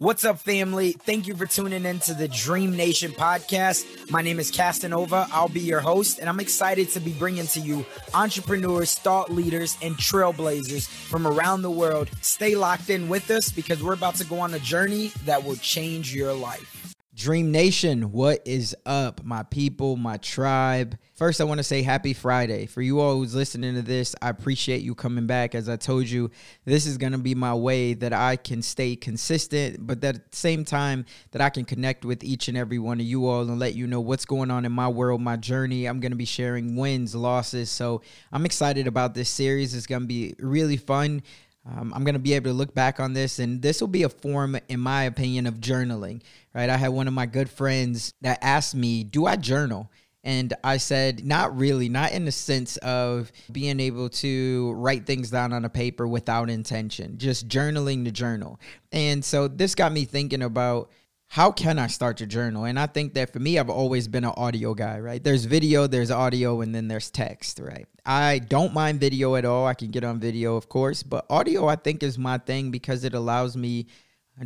What's up, family? Thank you for tuning in to the Dream Nation podcast. My name is Casanova. I'll be your host, and I'm excited to be bringing to you entrepreneurs, thought leaders, and trailblazers from around the world. Stay locked in with us because we're about to go on a journey that will change your life. Dream Nation, what is up, my people, my tribe? First, I want to say happy Friday. For you all who's listening to this, I appreciate you coming back. As I told you, this is going to be my way that I can stay consistent, but at the same time that I can connect with each and every one of you all and let you know what's going on in my world, my journey. I'm going to be sharing wins, losses. So I'm excited about this series. It's going to be really fun. Um, I'm going to be able to look back on this, and this will be a form, in my opinion, of journaling, right? I had one of my good friends that asked me, Do I journal? And I said, Not really, not in the sense of being able to write things down on a paper without intention, just journaling the journal. And so this got me thinking about how can I start your journal? And I think that for me, I've always been an audio guy, right? There's video, there's audio, and then there's text, right? I don't mind video at all. I can get on video, of course, but audio I think is my thing because it allows me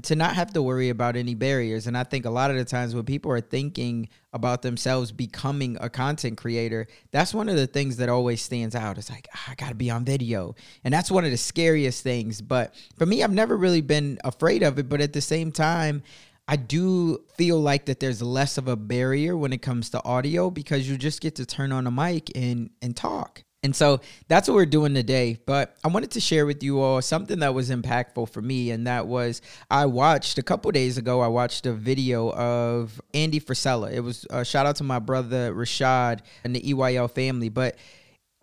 to not have to worry about any barriers. And I think a lot of the times when people are thinking about themselves becoming a content creator, that's one of the things that always stands out. It's like, oh, I got to be on video. And that's one of the scariest things. But for me, I've never really been afraid of it. But at the same time, I do feel like that there's less of a barrier when it comes to audio because you just get to turn on a mic and and talk. And so that's what we're doing today. But I wanted to share with you all something that was impactful for me. And that was I watched a couple days ago, I watched a video of Andy Frisella. It was a shout out to my brother Rashad and the EYL family. But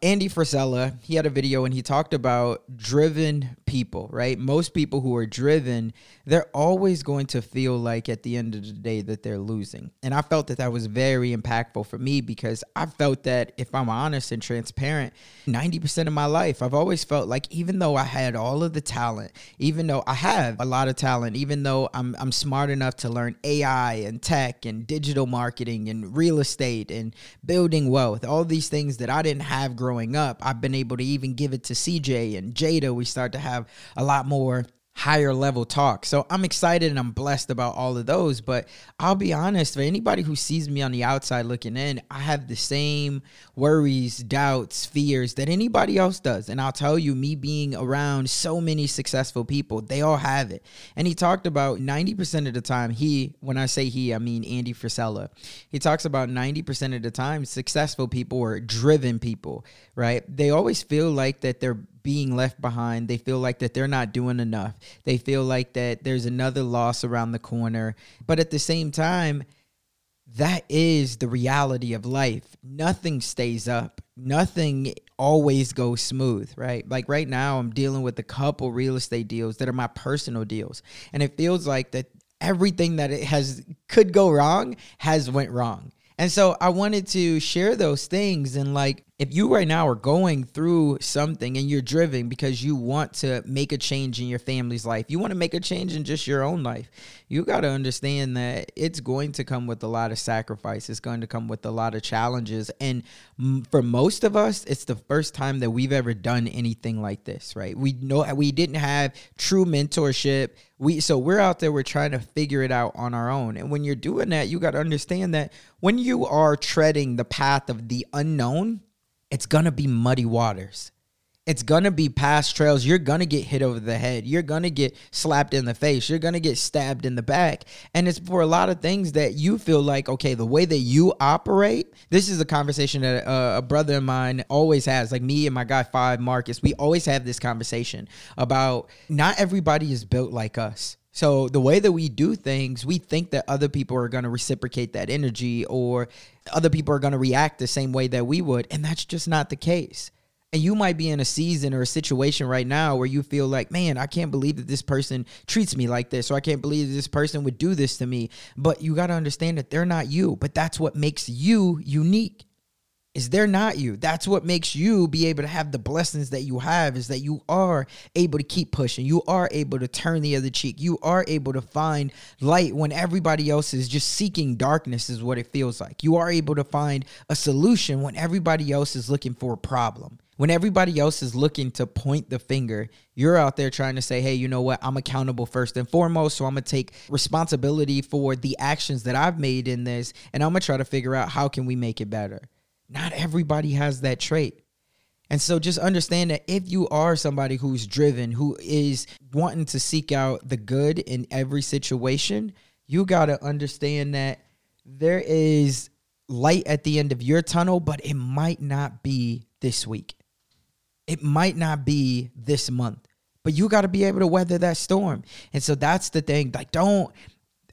Andy Frisella, he had a video and he talked about driven people, right? Most people who are driven, they're always going to feel like at the end of the day that they're losing. And I felt that that was very impactful for me because I felt that if I'm honest and transparent, 90% of my life, I've always felt like even though I had all of the talent, even though I have a lot of talent, even though I'm, I'm smart enough to learn AI and tech and digital marketing and real estate and building wealth, all these things that I didn't have growing growing up, I've been able to even give it to CJ and Jada. We start to have a lot more higher level talk. So I'm excited and I'm blessed about all of those. But I'll be honest, for anybody who sees me on the outside looking in, I have the same worries, doubts, fears that anybody else does. And I'll tell you, me being around so many successful people, they all have it. And he talked about 90% of the time, he, when I say he, I mean Andy Frisella, he talks about 90% of the time, successful people or driven people, right? They always feel like that they're being left behind. They feel like that they're not doing enough. They feel like that there's another loss around the corner. But at the same time, that is the reality of life. Nothing stays up. Nothing always goes smooth, right? Like right now I'm dealing with a couple real estate deals that are my personal deals. And it feels like that everything that it has could go wrong has went wrong. And so I wanted to share those things and like if you right now are going through something and you're driven because you want to make a change in your family's life, you want to make a change in just your own life, you got to understand that it's going to come with a lot of sacrifice. It's going to come with a lot of challenges. And for most of us, it's the first time that we've ever done anything like this, right? We know we didn't have true mentorship. We so we're out there we're trying to figure it out on our own. And when you're doing that, you got to understand that when you are treading the path of the unknown, it's gonna be muddy waters. It's gonna be past trails. You're gonna get hit over the head. You're gonna get slapped in the face. You're gonna get stabbed in the back. And it's for a lot of things that you feel like, okay, the way that you operate. This is a conversation that uh, a brother of mine always has. Like me and my guy Five Marcus, we always have this conversation about not everybody is built like us. So the way that we do things, we think that other people are going to reciprocate that energy or other people are going to react the same way that we would, and that's just not the case. And you might be in a season or a situation right now where you feel like, man, I can't believe that this person treats me like this, or I can't believe that this person would do this to me. But you got to understand that they're not you, but that's what makes you unique is they're not you. That's what makes you be able to have the blessings that you have is that you are able to keep pushing. You are able to turn the other cheek. You are able to find light when everybody else is just seeking darkness is what it feels like. You are able to find a solution when everybody else is looking for a problem. When everybody else is looking to point the finger, you're out there trying to say, hey, you know what? I'm accountable first and foremost. So I'm going to take responsibility for the actions that I've made in this. And I'm going to try to figure out how can we make it better. Not everybody has that trait. And so just understand that if you are somebody who's driven, who is wanting to seek out the good in every situation, you got to understand that there is light at the end of your tunnel, but it might not be this week. It might not be this month, but you got to be able to weather that storm. And so that's the thing. Like, don't.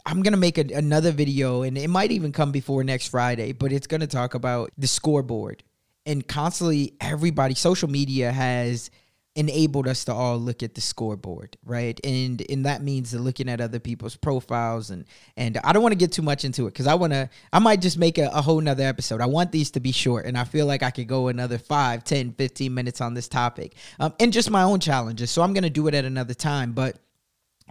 I'm gonna make a, another video, and it might even come before next Friday, but it's gonna talk about the scoreboard and constantly everybody, social media has enabled us to all look at the scoreboard, right? And and that means looking at other people's profiles and and I don't want to get too much into it because I want to I might just make a, a, whole nother episode. I want these to be short and I feel like I could go another 5, 10, 15 minutes on this topic. Um, and just my own challenges. So I'm gonna do it at another time. But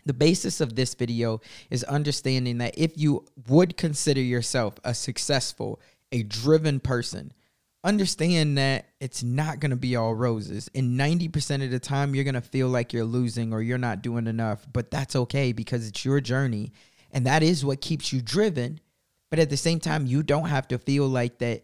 the basis of this video is understanding that if you would consider yourself a successful, a driven person, understand that it's not going to be all roses. And 90% of the time, you're going to feel like you're losing or you're not doing enough. But that's okay because it's your journey. And that is what keeps you driven. But at the same time, you don't have to feel like that.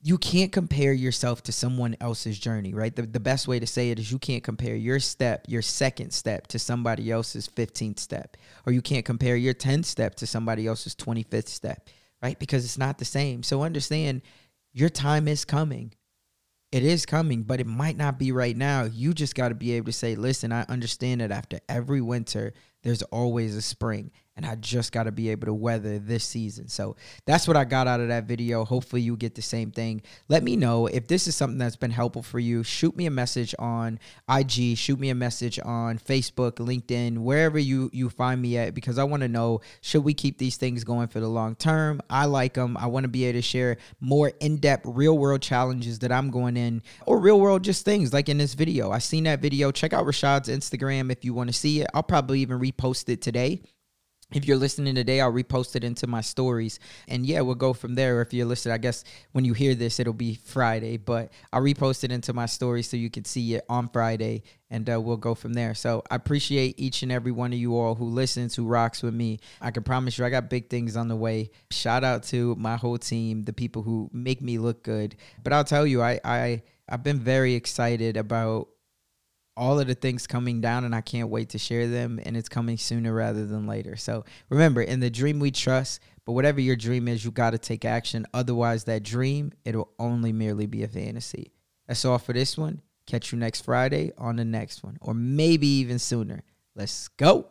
You can't compare yourself to someone else's journey, right? The, the best way to say it is you can't compare your step, your second step, to somebody else's 15th step. Or you can't compare your 10th step to somebody else's 25th step, right? Because it's not the same. So understand your time is coming. It is coming, but it might not be right now. You just got to be able to say, listen, I understand that after every winter, there's always a spring and I just got to be able to weather this season. So that's what I got out of that video. Hopefully, you get the same thing. Let me know if this is something that's been helpful for you. Shoot me a message on IG, shoot me a message on Facebook, LinkedIn, wherever you you find me at, because I want to know should we keep these things going for the long term. I like them. I want to be able to share more in depth, real world challenges that I'm going in, or real world just things like in this video. I seen that video. Check out Rashad's Instagram if you want to see it. I'll probably even repost it today if you're listening today, I'll repost it into my stories. And yeah, we'll go from there. If you're listening, I guess when you hear this, it'll be Friday, but I'll repost it into my stories so you can see it on Friday and uh, we'll go from there. So I appreciate each and every one of you all who listens, who rocks with me. I can promise you, I got big things on the way. Shout out to my whole team, the people who make me look good. But I'll tell you, I, I, I've been very excited about all of the things coming down and I can't wait to share them and it's coming sooner rather than later. So remember, in the dream we trust, but whatever your dream is, you got to take action. Otherwise, that dream, it'll only merely be a fantasy. That's all for this one. Catch you next Friday on the next one, or maybe even sooner. Let's go.